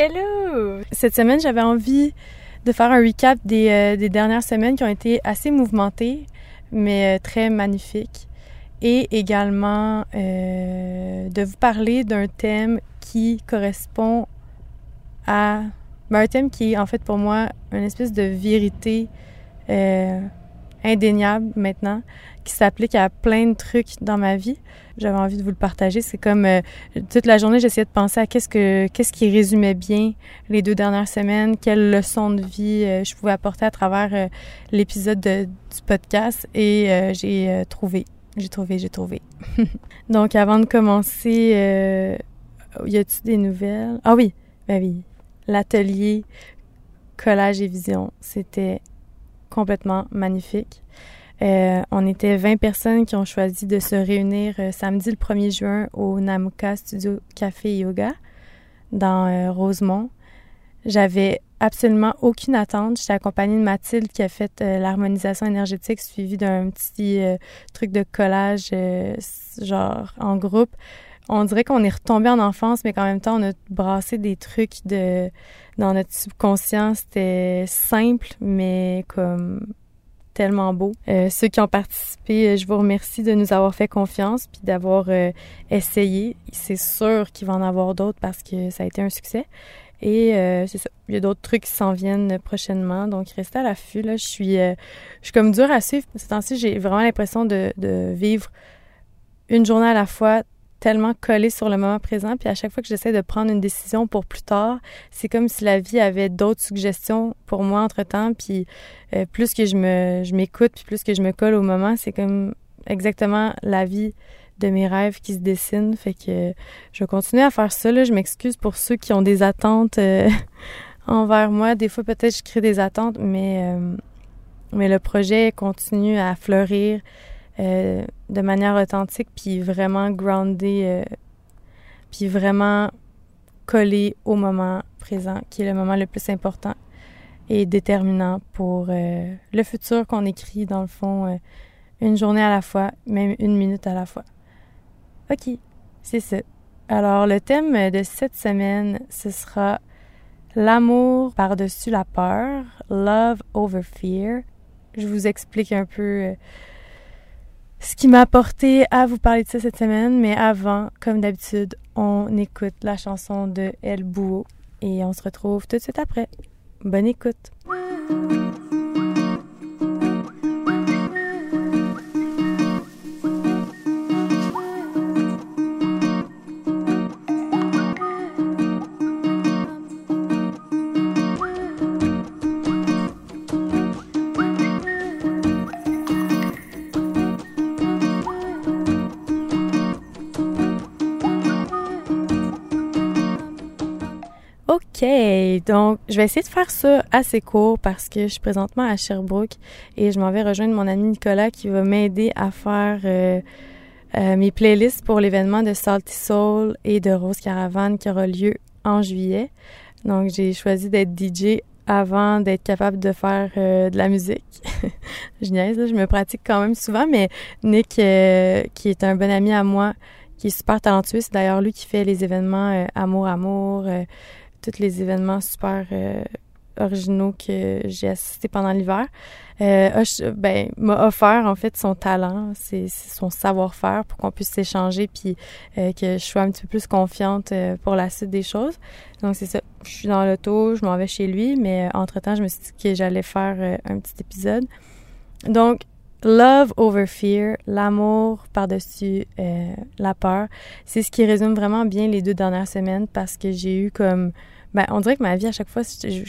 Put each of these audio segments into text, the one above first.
Hello! Cette semaine, j'avais envie de faire un recap des, euh, dernières semaines qui ont été assez mouvementées, mais euh, très magnifiques. Et également euh, de vous parler d'un thème qui correspond à... Ben, un thème qui est en fait pour moi une espèce de vérité indéniable maintenant, qui s'applique à plein de trucs dans ma vie. J'avais envie de vous le partager. C'est comme euh, toute la journée, j'essayais de penser à qu'est-ce que qu'est-ce qui résumait bien les deux dernières semaines, quelles leçons de vie euh, je pouvais apporter à travers euh, l'épisode du podcast et j'ai trouvé, j'ai trouvé, j'ai trouvé. Donc avant de commencer, y a-t-il des nouvelles? Ah oui, ben oui, l'atelier collage et vision, c'était complètement magnifique. Euh, on était 20 personnes qui ont choisi de se réunir euh, samedi le 1er juin au Namuka Studio Café Yoga dans euh, Rosemont. J'avais absolument aucune attente. J'étais accompagnée de Mathilde qui a fait l'harmonisation énergétique suivie d'un petit truc de collage genre en groupe. On dirait qu'on est retombé en enfance, mais qu'en même temps, on a brassé des trucs de dans notre subconscient. C'était simple, mais comme tellement beau. Euh, ceux qui ont participé, euh, je vous remercie de nous avoir fait confiance puis d'avoir euh, essayé. C'est sûr qu'il va en avoir d'autres parce que ça a été un succès. Et c'est ça. Il y a d'autres trucs qui s'en viennent prochainement. Donc, restez à l'affût. Là. Je suis, je suis comme dur à suivre. Ces temps-ci, j'ai vraiment l'impression de vivre une journée à la fois tellement collé sur le moment présent. Puis à chaque fois que j'essaie de prendre une décision pour plus tard, c'est comme si la vie avait d'autres suggestions pour moi entre-temps. Puis euh, plus que je me je m'écoute, puis plus que je me colle au moment, c'est comme exactement la vie de mes rêves qui se dessinent. Fait que je vais continuer à faire ça. Là. Je m'excuse pour ceux qui ont des attentes euh, envers moi. Des fois, peut-être, je crée des attentes, mais, euh, mais le projet continue à fleurir. Euh, de manière authentique, puis vraiment groundé, euh, puis vraiment collé au moment présent, qui est le moment le plus important et déterminant pour euh, le futur qu'on écrit, dans le fond, une journée à la fois, même une minute à la fois. OK, c'est ça. Alors, le thème de cette semaine, ce sera l'amour par-dessus la peur, love over fear. Je vous explique un peu ce qui m'a apporté à vous parler de ça cette semaine. Mais avant, comme d'habitude, on écoute la chanson de El Bouo et on se retrouve tout de suite après. Bonne écoute. OK, donc je vais essayer de faire ça assez court parce que je suis présentement à Sherbrooke et je m'en vais rejoindre mon ami Nicolas qui va m'aider à faire euh, euh, mes playlists pour l'événement de Salty Soul et de Rose Caravane qui aura lieu en juillet. Donc j'ai choisi d'être DJ avant d'être capable de faire euh, de la musique. je niaise, je me pratique quand même souvent, mais Nick, qui est un bon ami à moi, qui est super talentueux, c'est d'ailleurs lui qui fait les événements Amour Amour, tous les événements super euh, originaux que j'ai assisté pendant l'hiver, euh, ben, m'a offert en fait son talent, c'est son savoir-faire pour qu'on puisse s'échanger puis euh, que je sois un petit peu plus confiante pour la suite des choses. Donc c'est ça, je suis dans l'auto, je m'en vais chez lui, mais entre-temps, je me suis dit que j'allais faire un petit épisode. Donc Love over fear, l'amour par-dessus la peur, c'est ce qui résume vraiment bien les deux dernières semaines parce que j'ai eu comme ben, on dirait que ma vie, à chaque fois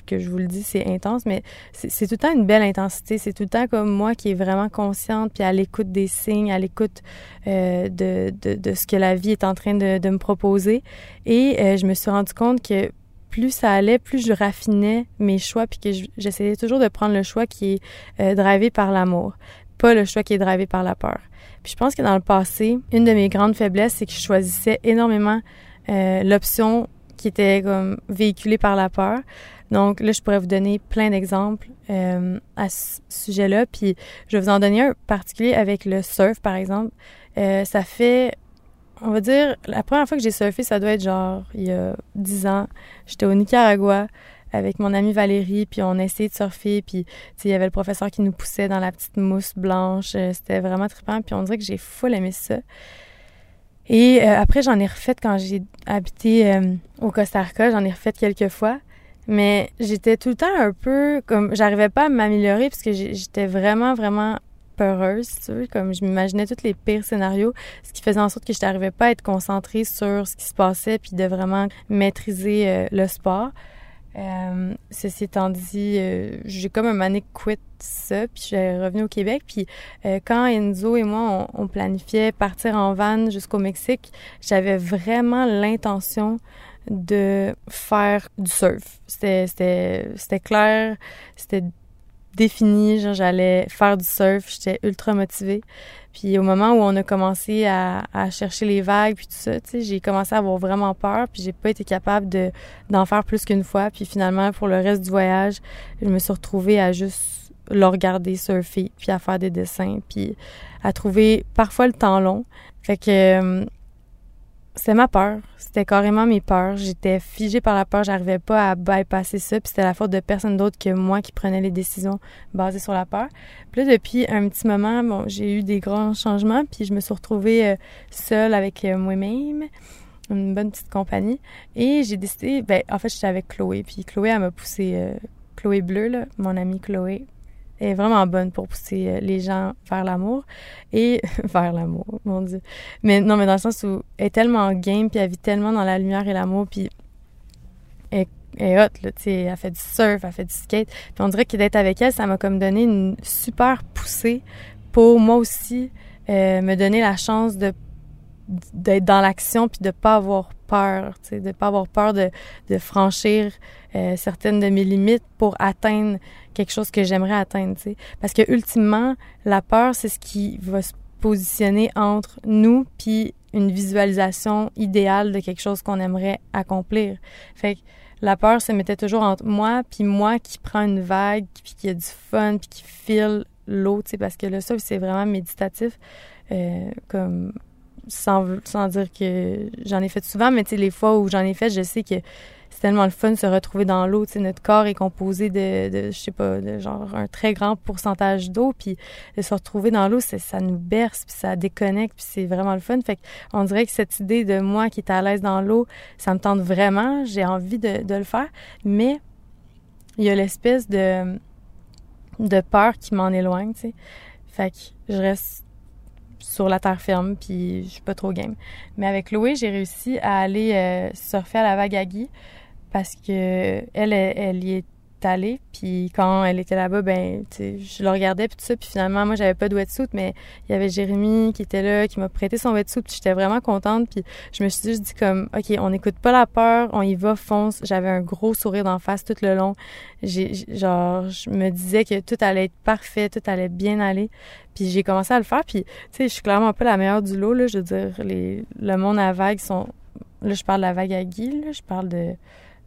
que je vous le dis, c'est intense, mais c'est tout le temps une belle intensité. C'est tout le temps comme moi qui est vraiment consciente, puis à l'écoute des signes, à l'écoute euh, de, de, ce que la vie est en train de, de me proposer. Et euh, je me suis rendu compte que plus ça allait, plus je raffinais mes choix, puis que j'essayais toujours de prendre le choix qui est euh, drivé par l'amour, pas le choix qui est drivé par la peur. Puis je pense que dans le passé, une de mes grandes faiblesses, c'est que je choisissais énormément euh, l'option qui était comme véhiculé par la peur. Donc là, je pourrais vous donner plein d'exemples euh, à ce sujet-là. Puis je vais vous en donner un particulier avec le surf, par exemple. Euh, ça fait on va dire, la première fois que j'ai surfé, ça doit être genre il y a 10 ans. J'étais au Nicaragua avec mon amie Valérie, puis on essayait de surfer, puis il y avait le professeur qui nous poussait dans la petite mousse blanche. Euh, c'était vraiment trippant, puis on dirait que j'ai full aimé ça. Et euh, après, j'en ai refait quand j'ai habité euh, au Costa Rica, j'en ai refait quelques fois. Mais j'étais tout le temps un peu comme j'arrivais pas à m'améliorer parce que j'étais vraiment vraiment peureuse, tu veux, comme je m'imaginais tous les pires scénarios, ce qui faisait en sorte que je n'arrivais pas à être concentrée sur ce qui se passait puis de vraiment maîtriser le sport. Euh, ceci étant dit, euh, j'ai comme un manique quit ça, puis j'ai revenu au Québec. Puis euh, quand Enzo et moi, on, planifiait partir en van jusqu'au Mexique, j'avais vraiment l'intention de faire du surf. C'était clair, c'était défini, genre j'allais faire du surf, j'étais ultra motivée. Puis au moment où on a commencé à, chercher les vagues puis tout ça, tu sais, j'ai commencé à avoir vraiment peur puis j'ai pas été capable de d'en faire plus qu'une fois. Puis finalement, pour le reste du voyage, je me suis retrouvée à juste le regarder surfer puis à faire des dessins puis à trouver parfois le temps long. Fait que c'était ma peur. C'était carrément mes peurs. J'étais figée par la peur. J'arrivais pas à bypasser ça. Puis c'était la faute de personne d'autre que moi qui prenais les décisions basées sur la peur. Puis là, depuis un petit moment, bon, j'ai eu des grands changements. Puis je me suis retrouvée euh, seule avec euh, moi-même, une bonne petite compagnie. Et j'ai décidé, ben, en fait, j'étais avec Chloé. Puis Chloé, elle m'a poussé, euh, Chloé Bleu, là, mon amie Chloé, est vraiment bonne pour pousser euh, les gens vers l'amour et vers l'amour, mon dieu. Mais non, mais dans le sens où elle est tellement game puis elle vit tellement dans la lumière et l'amour puis elle, est hot là, tu sais, elle fait du surf, elle fait du skate. Puis on dirait que d'être avec elle, ça m'a comme donné une super poussée pour moi aussi euh, me donner la chance de d'être dans l'action puis de pas avoir peur, tu de pas avoir peur de, de franchir euh, certaines de mes limites pour atteindre quelque chose que j'aimerais atteindre, tu. Parce que ultimement, la peur, c'est ce qui va se positionner entre nous puis une visualisation idéale de quelque chose qu'on aimerait accomplir. Fait que la peur se mettait toujours entre moi puis moi qui prend une vague puis qui a du fun puis qui file l'eau, tu sais, parce que le ça, c'est vraiment méditatif. Euh, comme sans, dire que j'en ai fait souvent, mais les fois où j'en ai fait, je sais que c'est tellement le fun de se retrouver dans l'eau. Notre corps est composé de, de, je sais pas, genre un très grand pourcentage d'eau, puis de se retrouver dans l'eau, ça nous berce, puis ça déconnecte, puis c'est vraiment le fun. Fait qu'on dirait que cette idée de moi qui est à l'aise dans l'eau, ça me tente vraiment, j'ai envie de, de le faire, mais il y a l'espèce de, de peur qui m'en éloigne, tu sais. Fait que je reste sur la terre ferme, puis je suis pas trop game. Mais avec Chloé, j'ai réussi à aller euh, surfer à la vague à parce que elle, elle, y est allée, puis quand elle était là-bas, ben, je le regardais, puis tout ça, puis finalement, moi, j'avais pas de wetsuit, mais il y avait Jérémy qui était là, qui m'a prêté son wetsuit, puis j'étais vraiment contente, puis je me suis juste dit comme, OK, on n'écoute pas la peur, on y va, fonce. J'avais un gros sourire d'en face tout le long. J'ai, genre, je me disais que tout allait être parfait, tout allait bien aller, puis j'ai commencé à le faire, puis, tu sais, je suis clairement pas la meilleure du lot, là, je veux dire, les, le monde à vague sont, là, je parle de la vague à Guy, je parle de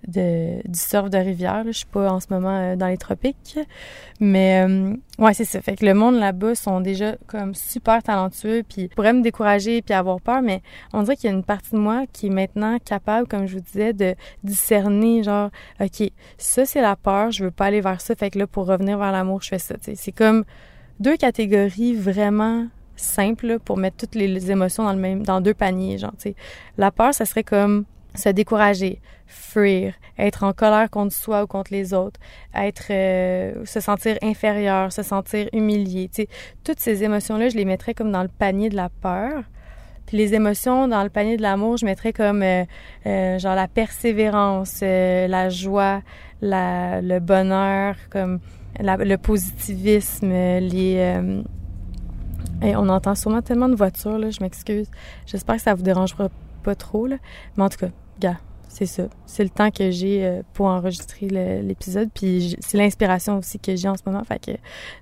du surf de rivière. Je suis pas en ce moment euh, dans les tropiques. Mais euh, ouais, c'est ça. Fait que le monde là-bas sont déjà comme super talentueux puis pourraient me décourager puis avoir peur, mais on dirait qu'il y a une partie de moi qui est maintenant capable, comme je vous disais, de discerner genre OK, ça c'est la peur, je veux pas aller vers ça. Fait que là, pour revenir vers l'amour, je fais ça. C'est comme deux catégories vraiment simples pour mettre toutes les émotions dans le même dans deux paniers genre la peur ça serait comme se décourager, fuir, être en colère contre soi ou contre les autres, être euh, se sentir inférieur, se sentir humilié, tu sais, toutes ces émotions là, je les mettrais comme dans le panier de la peur. Puis les émotions dans le panier de l'amour, je mettrais comme euh, euh, genre la persévérance, la joie, la, le bonheur, comme le positivisme, les on entend sûrement tellement de voitures là, je m'excuse. J'espère que ça vous dérangera pas trop là, mais en tout cas, gars, c'est ça. C'est le temps que j'ai euh, pour enregistrer l'épisode. Puis c'est l'inspiration aussi que j'ai en ce moment. Fait que,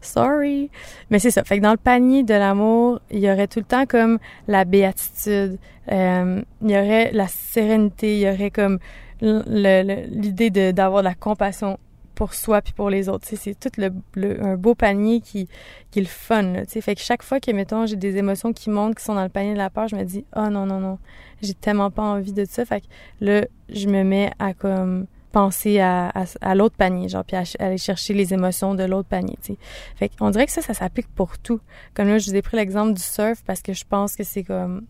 sorry. Mais c'est ça. Fait que dans le panier de l'amour, il y aurait tout le temps comme la béatitude. Euh, il y aurait la sérénité. Il y aurait comme l'idée d'avoir de la compassion pour soi puis pour les autres. C'est tout le, un beau panier qui, qui est le fun. Fait que chaque fois que, mettons, j'ai des émotions qui montent, qui sont dans le panier de la peur, je me dis, oh non, non, non, j'ai tellement pas envie de ça. Fait que là, je me mets à comme penser à, l'autre panier, genre, puis à, aller chercher les émotions de l'autre panier, tu sais. Fait dirait que ça, ça s'applique pour tout. Comme là, je vous ai pris l'exemple du surf parce que je pense que c'est comme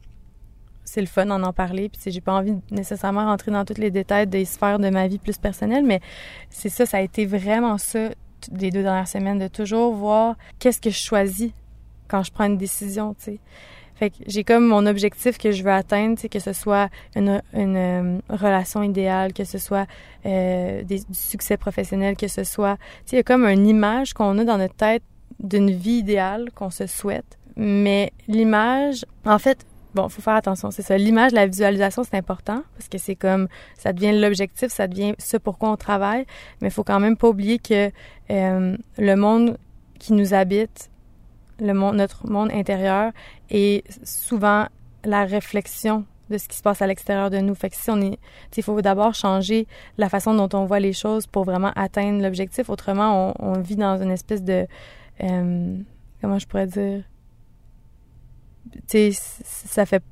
c'est le fun d'en en parler. Puis j'ai pas envie nécessairement rentrer dans tous les détails des sphères de ma vie plus personnelle, mais c'est ça, ça a été vraiment ça les deux dernières semaines, de toujours voir qu'est-ce que je choisis quand je prends une décision, tu sais. Fait que j'ai comme mon objectif que je veux atteindre, que ce soit une, une euh, relation idéale, que ce soit euh, des, du succès professionnel, que ce soit... Tu sais, il y a comme une image qu'on a dans notre tête d'une vie idéale qu'on se souhaite. Mais l'image, en fait, bon, faut faire attention, c'est ça. L'image, la visualisation, c'est important parce que c'est comme ça devient l'objectif, ça devient ce pourquoi on travaille. Mais il faut quand même pas oublier que euh, le monde qui nous habite, le monde, notre monde intérieur, est souvent la réflexion de ce qui se passe à l'extérieur de nous. Fait que si on est, il faut d'abord changer la façon dont on voit les choses pour vraiment atteindre l'objectif. Autrement, on, on, vit dans une espèce de, euh, comment je pourrais dire, tu sais, ça fait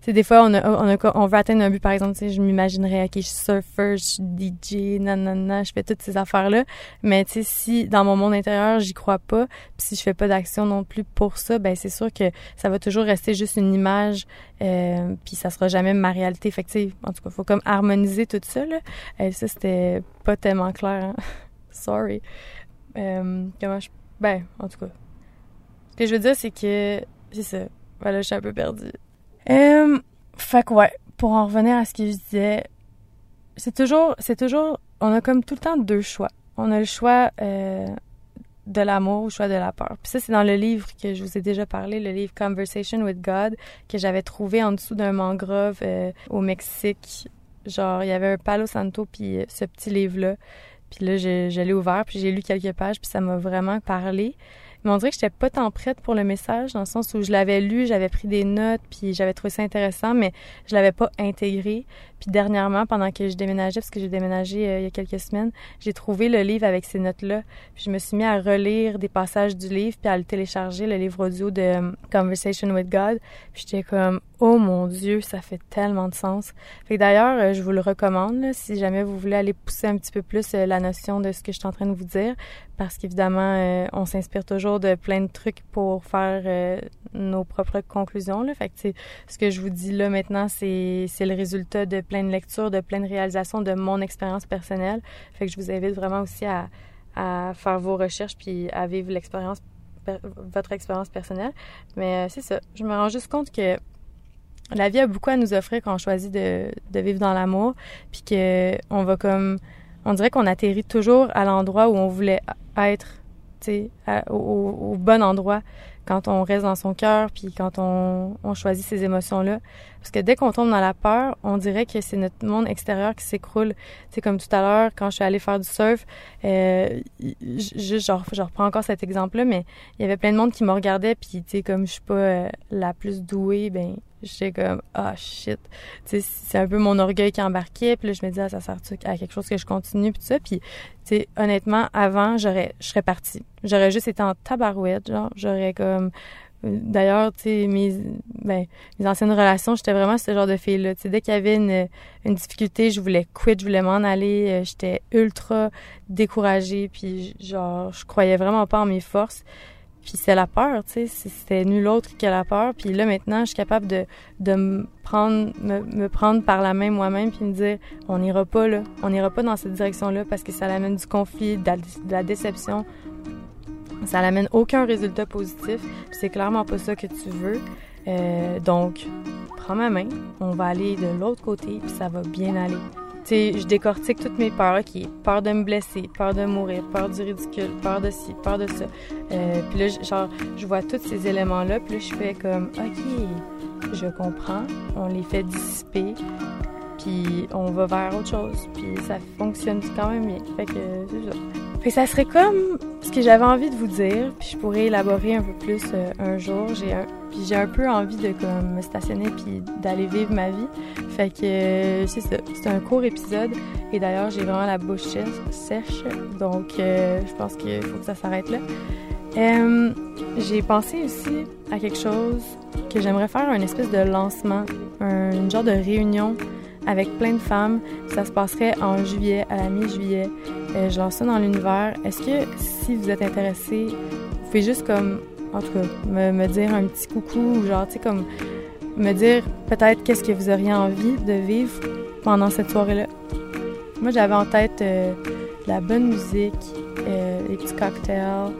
c'est des fois on a, on, a, on veut atteindre un but par exemple je m'imaginerais ok je suis surfeur je suis DJ nanana je fais toutes ces affaires là mais tu sais si dans mon monde intérieur j'y crois pas puis si je fais pas d'action non plus pour ça ben c'est sûr que ça va toujours rester juste une image euh, puis ça sera jamais ma réalité. Fait que en tout cas faut comme harmoniser tout ça là. Et ça c'était pas tellement clair hein? sorry. Euh, comment je ben en tout cas ce que je veux dire c'est que c'est ça voilà, je suis un peu perdue. Euh, fait que ouais, pour en revenir à ce que je disais, c'est toujours, c'est toujours, on a comme tout le temps deux choix. On a le choix euh, de l'amour ou le choix de la peur. Puis ça, c'est dans le livre que je vous ai déjà parlé, le livre Conversation with God, que j'avais trouvé en dessous d'un mangrove euh, au Mexique. Genre, il y avait un Palo Santo, puis euh, ce petit livre-là. Puis là, je, je l'ai ouvert, puis j'ai lu quelques pages, puis ça m'a vraiment parlé. Mais on dirait que j'étais pas tant prête pour le message, dans le sens où je l'avais lu, j'avais pris des notes, puis j'avais trouvé ça intéressant, mais je l'avais pas intégré. Puis dernièrement, pendant que je déménageais, parce que j'ai déménagé euh, il y a quelques semaines, j'ai trouvé le livre avec ces notes-là. Puis je me suis mis à relire des passages du livre, puis à le télécharger, le livre audio de euh, Conversation with God. Puis j'étais comme, oh mon Dieu, ça fait tellement de sens. Fait d'ailleurs, euh, je vous le recommande, si jamais vous voulez aller pousser un petit peu plus la notion de ce que je suis en train de vous dire, parce qu'évidemment, on s'inspire toujours de plein de trucs pour faire nos propres conclusions. Là. Fait que, ce que je vous dis là maintenant, c'est le résultat de plein de lectures, de plein de réalisations de mon expérience personnelle. Fait que je vous invite vraiment aussi à, à faire vos recherches puis à vivre l'expérience, votre expérience personnelle. Mais euh, c'est ça. Je me rends juste compte que la vie a beaucoup à nous offrir quand on choisit de, de vivre dans l'amour, puis que on va comme, on dirait qu'on atterrit toujours à l'endroit où on voulait être, au, au, bon endroit quand on reste dans son cœur, puis quand on, on choisit ces émotions-là. Parce que dès qu'on tombe dans la peur, on dirait que c'est notre monde extérieur qui s'écroule. C'est comme tout à l'heure, quand je suis allée faire du surf, euh, je, genre, je reprends encore cet exemple-là, mais il y avait plein de monde qui me regardait, puis tu sais, comme je suis pas euh, la plus douée, ben j'étais comme ah shit tu c'est un peu mon orgueil qui embarquait puis là je me disais ah, ça sert à quelque chose que je continue puis tout ça puis tu honnêtement avant j'aurais je serais partie j'aurais juste été en tabarouette genre j'aurais comme D'ailleurs, tu sais, mes, ben, mes anciennes relations, j'étais vraiment ce genre de fille-là. Dès qu'il y avait une, une, difficulté, je voulais quitter, je voulais m'en aller. Euh, j'étais ultra découragée, puis genre, je croyais vraiment pas en mes forces. Puis c'est la peur, tu sais, c'était nul autre que la peur. Puis là, maintenant, je suis capable de, de me prendre, me, prendre par la main moi-même puis me dire, on n'ira pas là, on n'ira pas dans cette direction-là parce que ça amène du conflit, de la, déception. Ça n'amène aucun résultat positif. c'est clairement pas ça que tu veux. Euh, donc, prends ma main, on va aller de l'autre côté puis ça va bien aller je décortique toutes mes peurs. OK, peur de me blesser, peur de mourir, peur du ridicule, peur de ci, peur de ça. Euh, puis là, genre, je vois tous ces éléments-là, puis là, je fais comme, OK, je comprends. On les fait dissiper. puis on va vers autre chose, puis ça fonctionne quand même bien. Fait que c'est ça. Que ça serait comme ce que j'avais envie de vous dire, puis je pourrais élaborer un peu plus euh, un jour. J'ai un, puis j'ai un peu envie de comme me stationner puis d'aller vivre ma vie. Fait que euh, c'est ça. C'est un court épisode et d'ailleurs j'ai vraiment la bouche sèche, donc euh, je pense qu'il faut que ça s'arrête là. j'ai pensé aussi à quelque chose que j'aimerais faire un espèce de lancement, un, une genre de réunion avec plein de femmes. Ça se passerait en juillet, à la mi-juillet. Euh, je lance ça dans l'univers. Est-ce que si vous êtes intéressé, vous pouvez juste comme, en tout cas, me, dire un petit coucou ou genre, tu sais, comme me dire peut-être qu'est-ce que vous auriez envie de vivre pendant cette soirée-là. Moi, j'avais en tête euh, la bonne musique, euh, les petits cocktails,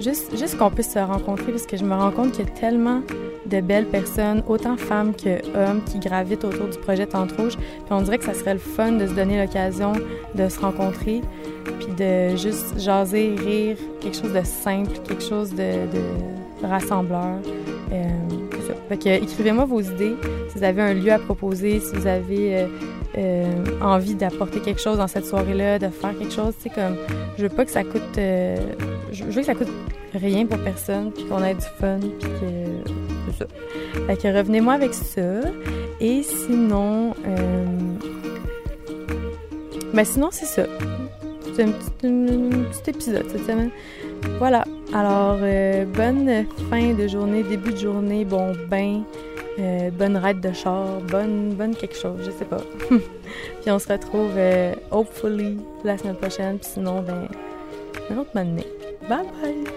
juste, juste qu'on puisse se rencontrer parce que je me rends compte qu'il y a tellement de belles personnes, autant femmes que hommes, qui gravitent autour du projet Tente Rouge. Puis on dirait que ça serait le fun de se donner l'occasion de se rencontrer, puis de juste jaser, rire, quelque chose de simple, quelque chose de, rassembleur. Euh, fait que écrivez-moi vos idées, si vous avez un lieu à proposer, si vous avez euh, euh, envie d'apporter quelque chose dans cette soirée-là, de faire quelque chose, tu sais, comme, je veux pas que ça coûte, je veux que ça coûte rien pour personne, puis qu'on ait du fun, puis que ça. Fait que revenez-moi avec ça. Et sinon, euh... ben sinon c'est ça. C'est un petit, épisode cette semaine. Voilà. Alors, euh, bonne fin de journée, début de journée, bon bain, euh, bonne raide de char, bonne, bonne quelque chose, je sais pas. Puis on se retrouve, euh, hopefully, la semaine prochaine. Puis sinon, ben, un autre moment. Bye bye!